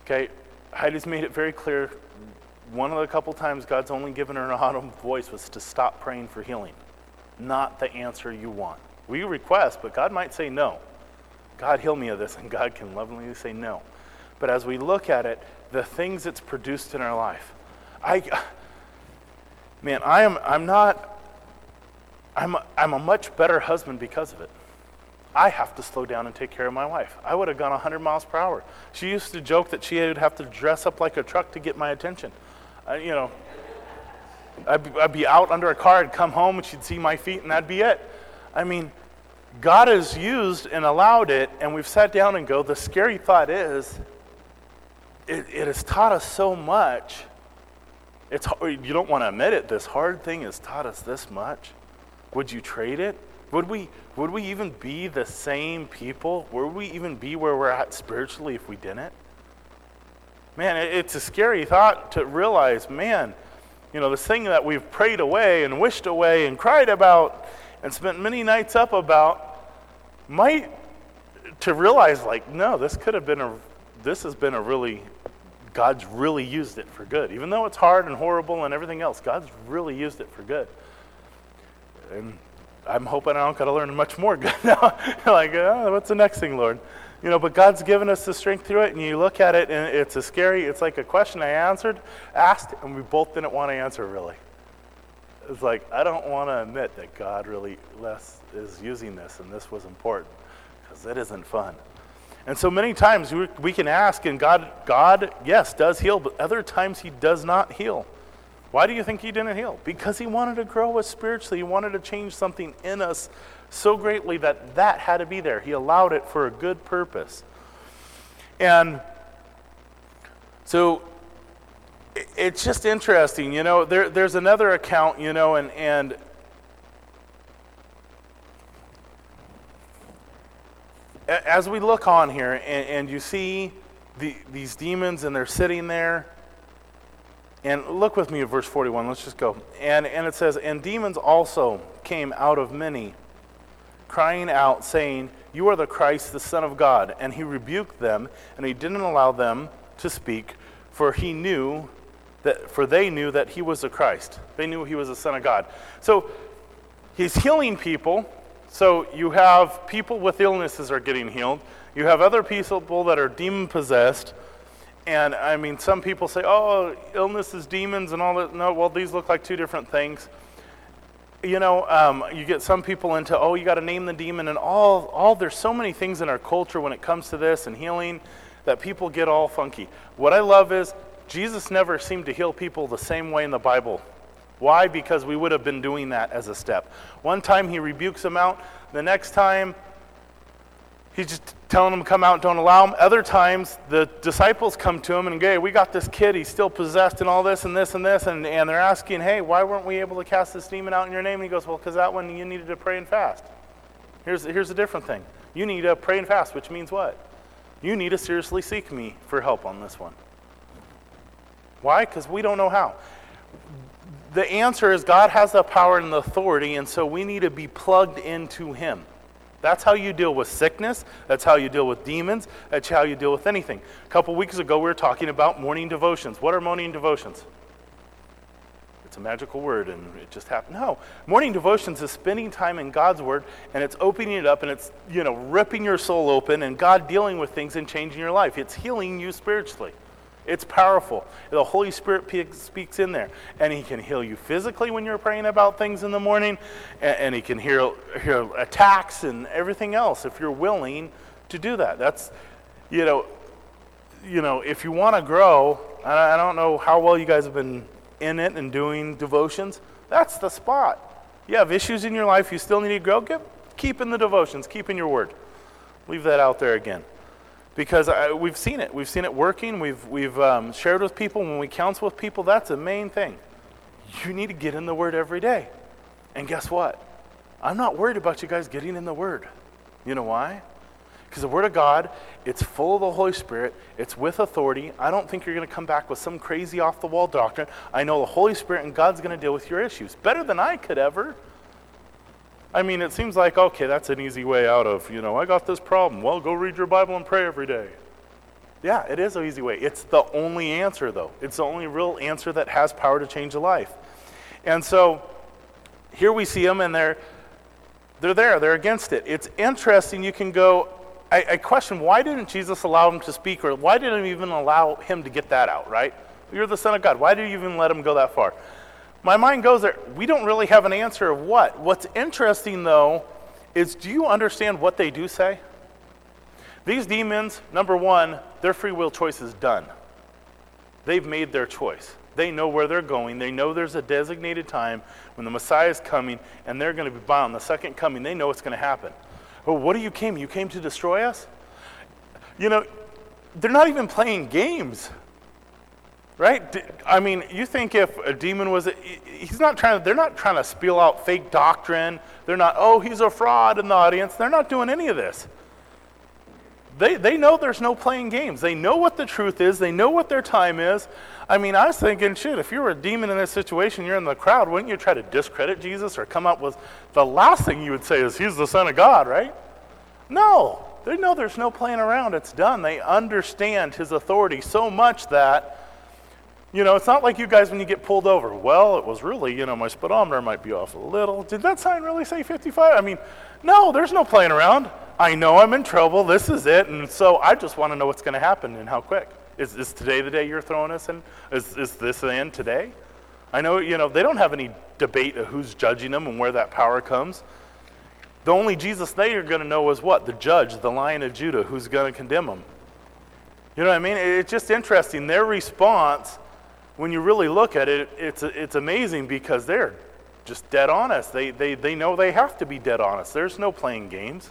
Okay, Heidi's made it very clear. One of the couple times God's only given her an audible voice was to stop praying for healing, not the answer you want. We request, but God might say no. God, heal me of this, and God can lovingly say no. But as we look at it, the things it's produced in our life, I, man, I am, I'm not, I'm a, I'm a much better husband because of it. I have to slow down and take care of my wife. I would have gone 100 miles per hour. She used to joke that she would have to dress up like a truck to get my attention. Uh, you know, I'd be, I'd be out under a car, I'd come home, and she'd see my feet, and that'd be it. I mean, God has used and allowed it, and we've sat down and go, the scary thought is, it, it has taught us so much. It's, you don't want to admit it, this hard thing has taught us this much. Would you trade it? Would we, would we even be the same people? Would we even be where we're at spiritually if we didn't? Man, it's a scary thought to realize, man, you know, this thing that we've prayed away and wished away and cried about and spent many nights up about might to realize like no this could have been a this has been a really god's really used it for good even though it's hard and horrible and everything else god's really used it for good and I'm hoping I don't got to learn much more good now. like, oh, what's the next thing, Lord? You know, but God's given us the strength through it, and you look at it, and it's a scary. It's like a question I answered, asked, and we both didn't want to answer really. It's like I don't want to admit that God really less is using this, and this was important because it isn't fun. And so many times we, we can ask, and God, God, yes, does heal, but other times He does not heal. Why do you think he didn't heal? Because he wanted to grow us spiritually. He wanted to change something in us so greatly that that had to be there. He allowed it for a good purpose. And so it's just interesting, you know. There, there's another account, you know, and, and as we look on here and, and you see the, these demons and they're sitting there and look with me at verse 41. Let's just go. And, and it says, And demons also came out of many, crying out, saying, You are the Christ, the Son of God. And he rebuked them, and he didn't allow them to speak, for he knew that, for they knew that he was the Christ. They knew he was the Son of God. So he's healing people. So you have people with illnesses are getting healed. You have other people that are demon possessed. And I mean, some people say, oh, illness is demons and all that. No, well, these look like two different things. You know, um, you get some people into, oh, you got to name the demon and all, all, there's so many things in our culture when it comes to this and healing that people get all funky. What I love is Jesus never seemed to heal people the same way in the Bible. Why? Because we would have been doing that as a step. One time he rebukes them out, the next time he's just telling them to come out, don't allow them. Other times, the disciples come to him and go, hey, we got this kid, he's still possessed and all this and this and this. And, and they're asking, hey, why weren't we able to cast this demon out in your name? And he goes, well, because that one you needed to pray and fast. Here's, here's a different thing. You need to pray and fast, which means what? You need to seriously seek me for help on this one. Why? Because we don't know how. The answer is God has the power and the authority, and so we need to be plugged into Him. That's how you deal with sickness. That's how you deal with demons. That's how you deal with anything. A couple weeks ago, we were talking about morning devotions. What are morning devotions? It's a magical word and it just happened. No. Morning devotions is spending time in God's word and it's opening it up and it's, you know, ripping your soul open and God dealing with things and changing your life. It's healing you spiritually. It's powerful. The Holy Spirit speaks in there. And He can heal you physically when you're praying about things in the morning, and, He can heal, attacks and everything else if you're willing to do that. That's, you know, you know, if you want to grow, I don't know how well you guys have been in it and doing devotions, that's the spot. You have issues in your life, you still need to grow, keep in the devotions, keep in your word. Leave that out there again. Because I, we've seen it. We've seen it working. We've, we've um, shared with people. When we counsel with people, that's the main thing. You need to get in the Word every day. And guess what? I'm not worried about you guys getting in the Word. You know why? Because the Word of God, it's full of the Holy Spirit, it's with authority. I don't think you're going to come back with some crazy off the wall doctrine. I know the Holy Spirit and God's going to deal with your issues better than I could ever. I mean, it seems like, okay, that's an easy way out of, you know, I got this problem. Well, go read your Bible and pray every day. Yeah, it is an easy way. It's the only answer, though. It's the only real answer that has power to change a life. And so here we see them, and they're, they're there. They're against it. It's interesting. You can go, I, I question, why didn't Jesus allow him to speak, or why didn't he even allow him to get that out, right? You're the Son of God. Why did you even let him go that far? My mind goes there. We don't really have an answer of what. What's interesting, though, is do you understand what they do say? These demons, number one, their free will choice is done. They've made their choice. They know where they're going. They know there's a designated time when the Messiah is coming and they're going to be bound. The second coming, they know what's going to happen. Oh, what do you came? You came to destroy us? You know, they're not even playing games. Right? I mean, you think if a demon was, he's not trying they're not trying to spill out fake doctrine. They're not, oh, he's a fraud in the audience. They're not doing any of this. They, they know there's no playing games. They know what the truth is. They know what their time is. I mean, I was thinking, shit, if you were a demon in this situation, you're in the crowd, wouldn't you try to discredit Jesus or come up with the last thing you would say is, he's the Son of God, right? No. They know there's no playing around. It's done. They understand his authority so much that you know, it's not like you guys when you get pulled over. Well, it was really, you know, my speedometer might be off a little. Did that sign really say 55? I mean, no, there's no playing around. I know I'm in trouble. This is it. And so I just want to know what's going to happen and how quick. Is, is today the day you're throwing us in? Is, is this the end today? I know, you know, they don't have any debate of who's judging them and where that power comes. The only Jesus they are going to know is what? The judge, the lion of Judah, who's going to condemn them. You know what I mean? It's just interesting. Their response when you really look at it, it's, it's amazing because they're just dead honest. They, they, they know they have to be dead honest. There's no playing games.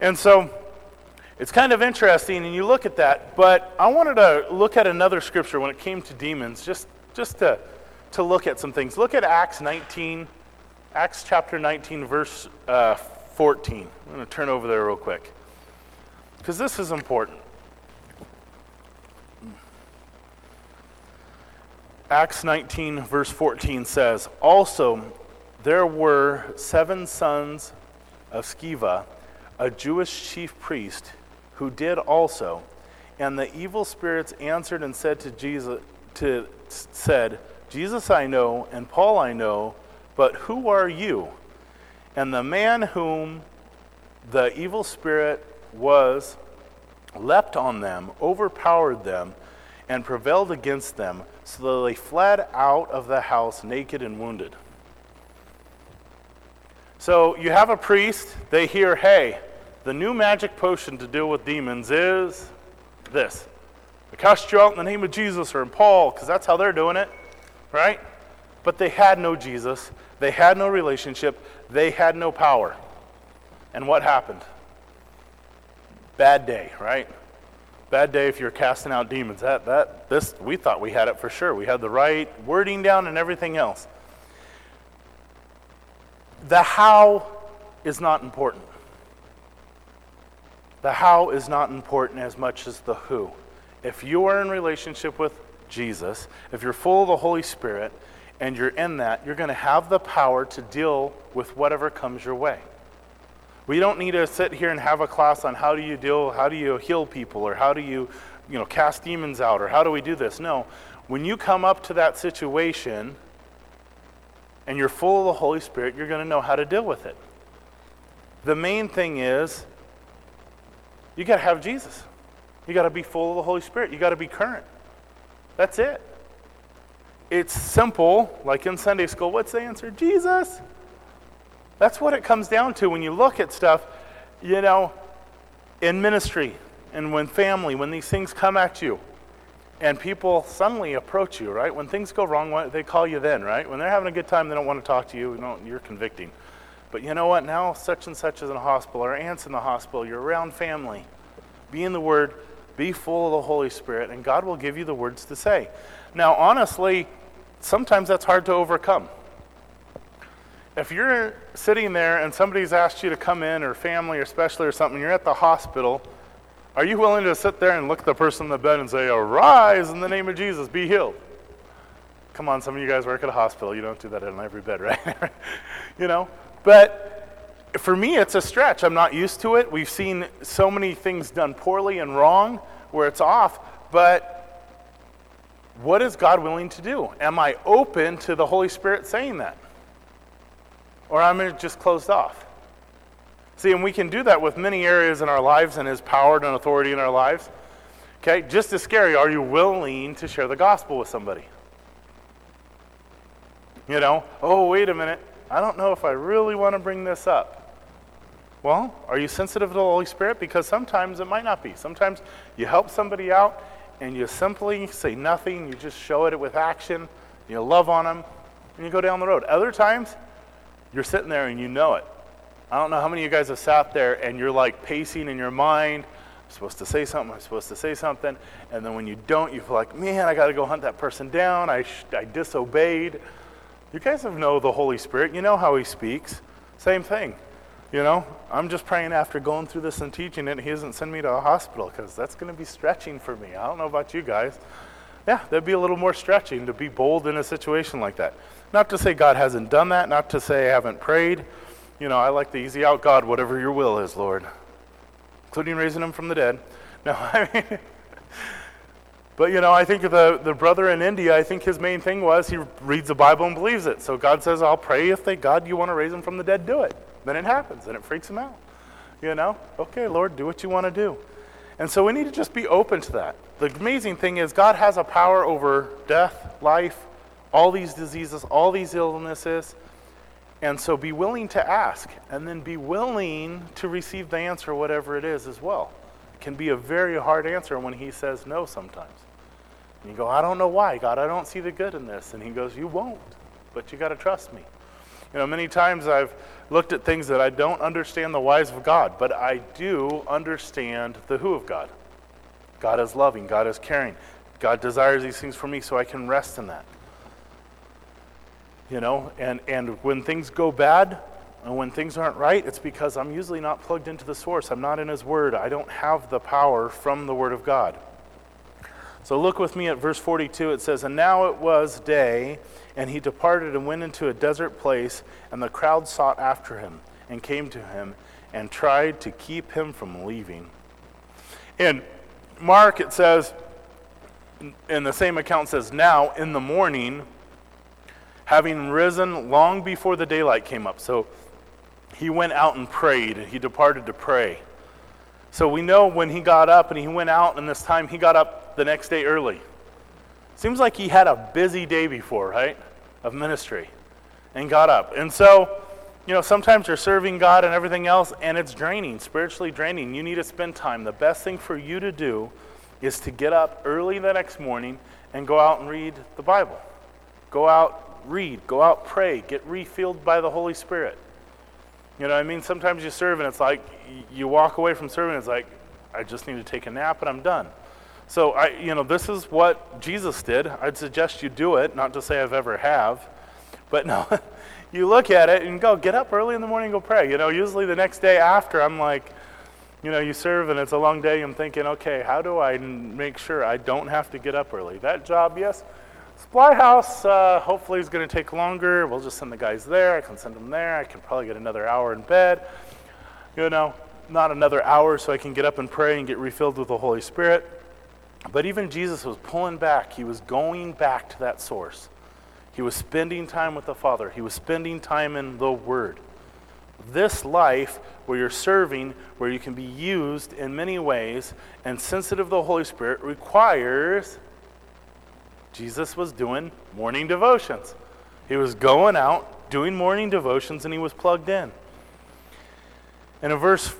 And so it's kind of interesting, and you look at that. But I wanted to look at another scripture when it came to demons, just, just to, to look at some things. Look at Acts 19, Acts chapter 19, verse uh, 14. I'm going to turn over there real quick because this is important. Acts 19, verse 14 says, Also, there were seven sons of Sceva, a Jewish chief priest, who did also. And the evil spirits answered and said to Jesus, to, said, Jesus I know, and Paul I know, but who are you? And the man whom the evil spirit was leapt on them, overpowered them, and prevailed against them, so that they fled out of the house naked and wounded. So you have a priest, they hear, hey, the new magic potion to deal with demons is this. I cast you out in the name of Jesus or in Paul, because that's how they're doing it, right? But they had no Jesus, they had no relationship, they had no power. And what happened? Bad day, right? Bad day if you're casting out demons. That, that, this, we thought we had it for sure. We had the right wording down and everything else. The how is not important. The how is not important as much as the who. If you are in relationship with Jesus, if you're full of the Holy Spirit, and you're in that, you're going to have the power to deal with whatever comes your way. We don't need to sit here and have a class on how do you deal, how do you heal people, or how do you, you know, cast demons out, or how do we do this. No. When you come up to that situation and you're full of the Holy Spirit, you're going to know how to deal with it. The main thing is you got to have Jesus. You got to be full of the Holy Spirit. You got to be current. That's it. It's simple, like in Sunday school. What's the answer? Jesus. That's what it comes down to when you look at stuff, you know, in ministry and when family, when these things come at you and people suddenly approach you, right? When things go wrong, they call you then, right? When they're having a good time, they don't want to talk to you, you you're convicting. But you know what? Now such and such is in a hospital, or aunt's in the hospital, you're around family. Be in the Word, be full of the Holy Spirit, and God will give you the words to say. Now, honestly, sometimes that's hard to overcome. If you're sitting there and somebody's asked you to come in, or family, or specially, or something, you're at the hospital, are you willing to sit there and look the person in the bed and say, Arise in the name of Jesus, be healed? Come on, some of you guys work at a hospital. You don't do that in every bed, right? you know? But for me, it's a stretch. I'm not used to it. We've seen so many things done poorly and wrong where it's off. But what is God willing to do? Am I open to the Holy Spirit saying that? Or I'm just closed off? See, and we can do that with many areas in our lives and His power and authority in our lives. Okay, just as scary, are you willing to share the gospel with somebody? You know, oh, wait a minute. I don't know if I really want to bring this up. Well, are you sensitive to the Holy Spirit? Because sometimes it might not be. Sometimes you help somebody out and you simply say nothing, you just show it with action, you love on them, and you go down the road. Other times, you're sitting there and you know it. I don't know how many of you guys have sat there and you're like pacing in your mind. I'm supposed to say something, I'm supposed to say something. And then when you don't, you feel like, man, I got to go hunt that person down. I, sh- I disobeyed. You guys have know the Holy Spirit. You know how He speaks. Same thing. You know, I'm just praying after going through this and teaching it, He doesn't send me to a hospital because that's going to be stretching for me. I don't know about you guys. Yeah, that'd be a little more stretching to be bold in a situation like that. Not to say God hasn't done that, not to say I haven't prayed. You know, I like the easy out God, whatever your will is, Lord, including raising him from the dead. No, I mean, but you know, I think the, the brother in India, I think his main thing was he reads the Bible and believes it. So God says, I'll pray if they, God, you want to raise him from the dead, do it. Then it happens and it freaks him out. You know, okay, Lord, do what you want to do. And so we need to just be open to that. The amazing thing is, God has a power over death, life, all these diseases, all these illnesses. And so be willing to ask and then be willing to receive the answer, whatever it is, as well. It can be a very hard answer when He says no sometimes. And you go, I don't know why, God, I don't see the good in this. And He goes, You won't, but you got to trust me. You know, many times I've looked at things that I don't understand the whys of God, but I do understand the who of God. God is loving, God is caring. God desires these things for me so I can rest in that. You know, and, and when things go bad and when things aren't right, it's because I'm usually not plugged into the source. I'm not in His Word. I don't have the power from the Word of God. So look with me at verse 42. It says, And now it was day, and he departed and went into a desert place, and the crowd sought after him and came to him and tried to keep him from leaving. In Mark, it says, in the same account says, Now in the morning, having risen long before the daylight came up. So he went out and prayed. He departed to pray. So we know when he got up and he went out, and this time he got up the next day early. Seems like he had a busy day before, right? Of ministry and got up. And so, you know, sometimes you're serving God and everything else, and it's draining, spiritually draining. You need to spend time. The best thing for you to do is to get up early the next morning and go out and read the Bible. Go out read, go out, pray, get refilled by the Holy Spirit. You know, I mean, sometimes you serve and it's like you walk away from serving, it's like, I just need to take a nap and I'm done. So, I, you know, this is what Jesus did. I'd suggest you do it, not to say I've ever have, but no, you look at it and go, get up early in the morning go pray. You know, usually the next day after, I'm like, you know, you serve and it's a long day. I'm thinking, okay, how do I make sure I don't have to get up early? That job, yes, Supply house uh, hopefully is going to take longer. We'll just send the guys there. I can send them there. I can probably get another hour in bed. You know, not another hour so I can get up and pray and get refilled with the Holy Spirit. But even Jesus was pulling back. He was going back to that source. He was spending time with the Father. He was spending time in the Word. This life where you're serving, where you can be used in many ways and sensitive to the Holy Spirit, requires Jesus was doing morning devotions. He was going out doing morning devotions and he was plugged in. And in verse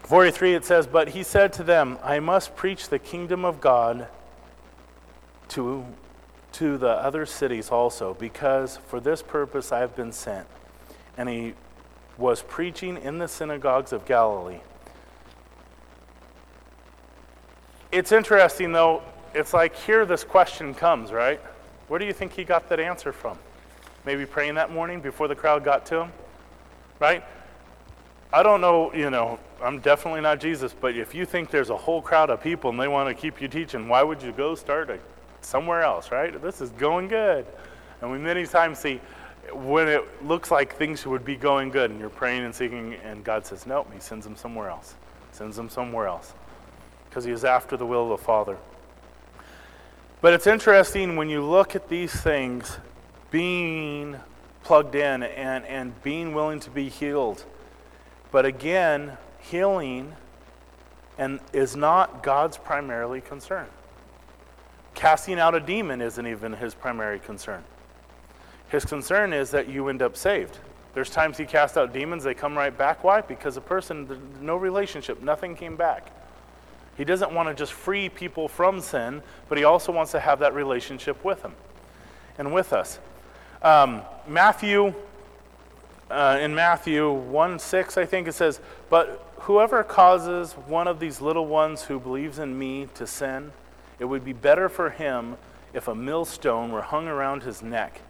43 it says, But he said to them, I must preach the kingdom of God to, to the other cities also, because for this purpose I have been sent. And he was preaching in the synagogues of Galilee It's interesting, though. It's like here this question comes, right? Where do you think he got that answer from? Maybe praying that morning before the crowd got to him? Right? I don't know, you know, I'm definitely not Jesus, but if you think there's a whole crowd of people and they want to keep you teaching, why would you go start it somewhere else, right? This is going good. And we many times see when it looks like things would be going good and you're praying and seeking, and God says, nope, He sends them somewhere else. Sends them somewhere else. Because He is after the will of the Father. But it's interesting when you look at these things being plugged in and, and being willing to be healed. But again, healing and is not God's primarily concern. Casting out a demon isn't even his primary concern. His concern is that you end up saved. There's times he casts out demons, they come right back. Why? Because a person, no relationship, nothing came back. He doesn't want to just free people from sin, but he also wants to have that relationship with them and with us. Um, Matthew, uh, in Matthew 1 6, I think it says, But whoever causes one of these little ones who believes in me to sin, it would be better for him if a millstone were hung around his neck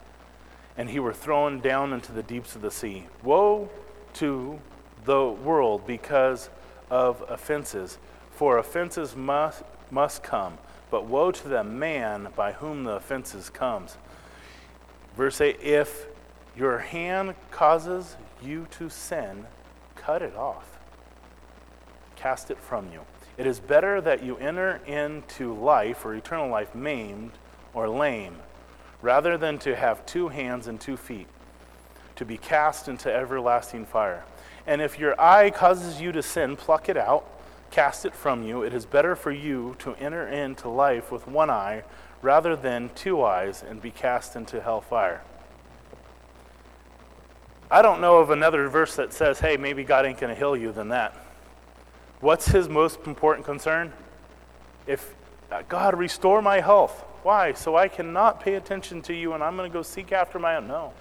and he were thrown down into the deeps of the sea. Woe to the world because of offenses for offenses must, must come, but woe to the man by whom the offenses comes. Verse 8 If your hand causes you to sin, cut it off. Cast it from you. It is better that you enter into life or eternal life maimed or lame, rather than to have two hands and two feet, to be cast into everlasting fire. And if your eye causes you to sin, pluck it out Cast it from you. It is better for you to enter into life with one eye rather than two eyes and be cast into hellfire. I don't know of another verse that says, hey, maybe God ain't going to heal you than that. What's his most important concern? If uh, God, restore my health. Why? So I cannot pay attention to you and I'm going to go seek after my own. No.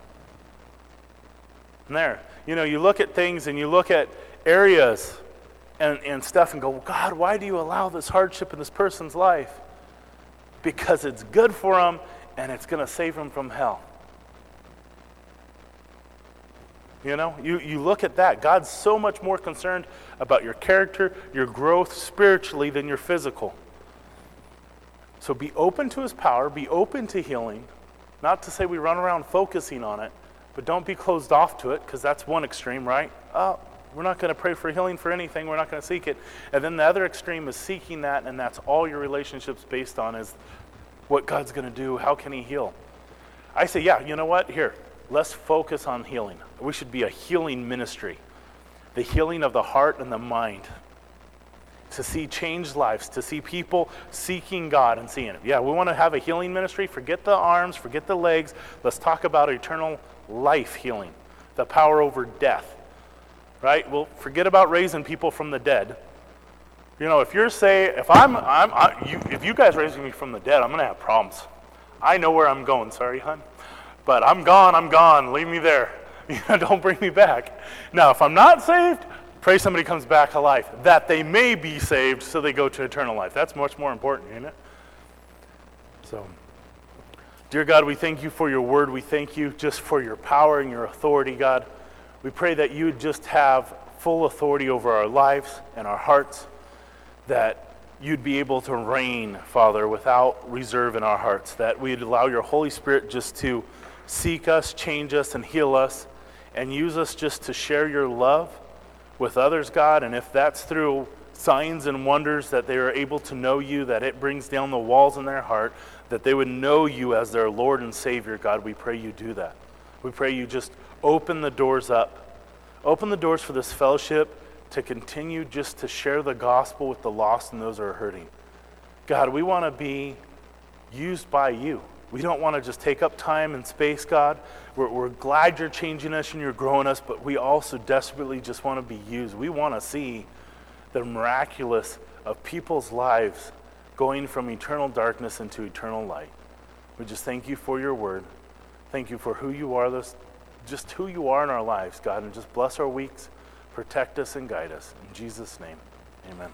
And there, you know, you look at things and you look at areas and, and stuff and go, God, why do you allow this hardship in this person's life? Because it's good for them and it's going to save them from hell. You know, you, you look at that. God's so much more concerned about your character, your growth spiritually than your physical. So be open to his power, be open to healing. Not to say we run around focusing on it, but don't be closed off to it because that's one extreme, right? Oh, we're not going to pray for healing for anything. We're not going to seek it. And then the other extreme is seeking that, and that's all your relationships based on is what God's going to do. How can He heal? I say, yeah, you know what? Here, let's focus on healing. We should be a healing ministry, the healing of the heart and the mind. To see changed lives, to see people seeking God and seeing it. Yeah, we want to have a healing ministry. Forget the arms, forget the legs. Let's talk about eternal life healing, the power over death right? Well, forget about raising people from the dead. You know, if you're say, if I'm, I'm, I, you, if you guys raising me from the dead, I'm gonna have problems. I know where I'm going. Sorry, hon, but I'm gone. I'm gone. Leave me there. You know, don't bring me back. Now, if I'm not saved, pray somebody comes back alive, that they may be saved, so they go to eternal life. That's much more important, isn't it? So. Dear God, we thank you for your word. We thank you just for your power and your authority, God. We pray that you would just have full authority over our lives and our hearts, that you'd be able to reign, Father, without reserve in our hearts, that we'd allow your Holy Spirit just to seek us, change us, and heal us, and use us just to share your love with others, God. And if that's through signs and wonders that they are able to know you, that it brings down the walls in their heart, that they would know you as their Lord and Savior, God, we pray you do that. We pray you just open the doors up. Open the doors for this fellowship to continue just to share the gospel with the lost and those who are hurting. God, we want to be used by you. We don't want to just take up time and space, God. We're, we're glad you're changing us and you're growing us, but we also desperately just want to be used. We want to see the miraculous of people's lives going from eternal darkness into eternal light. We just thank you for your word. Thank you for who you are, this, just who you are in our lives, God, and just bless our weeks, protect us, and guide us. In Jesus' name, amen.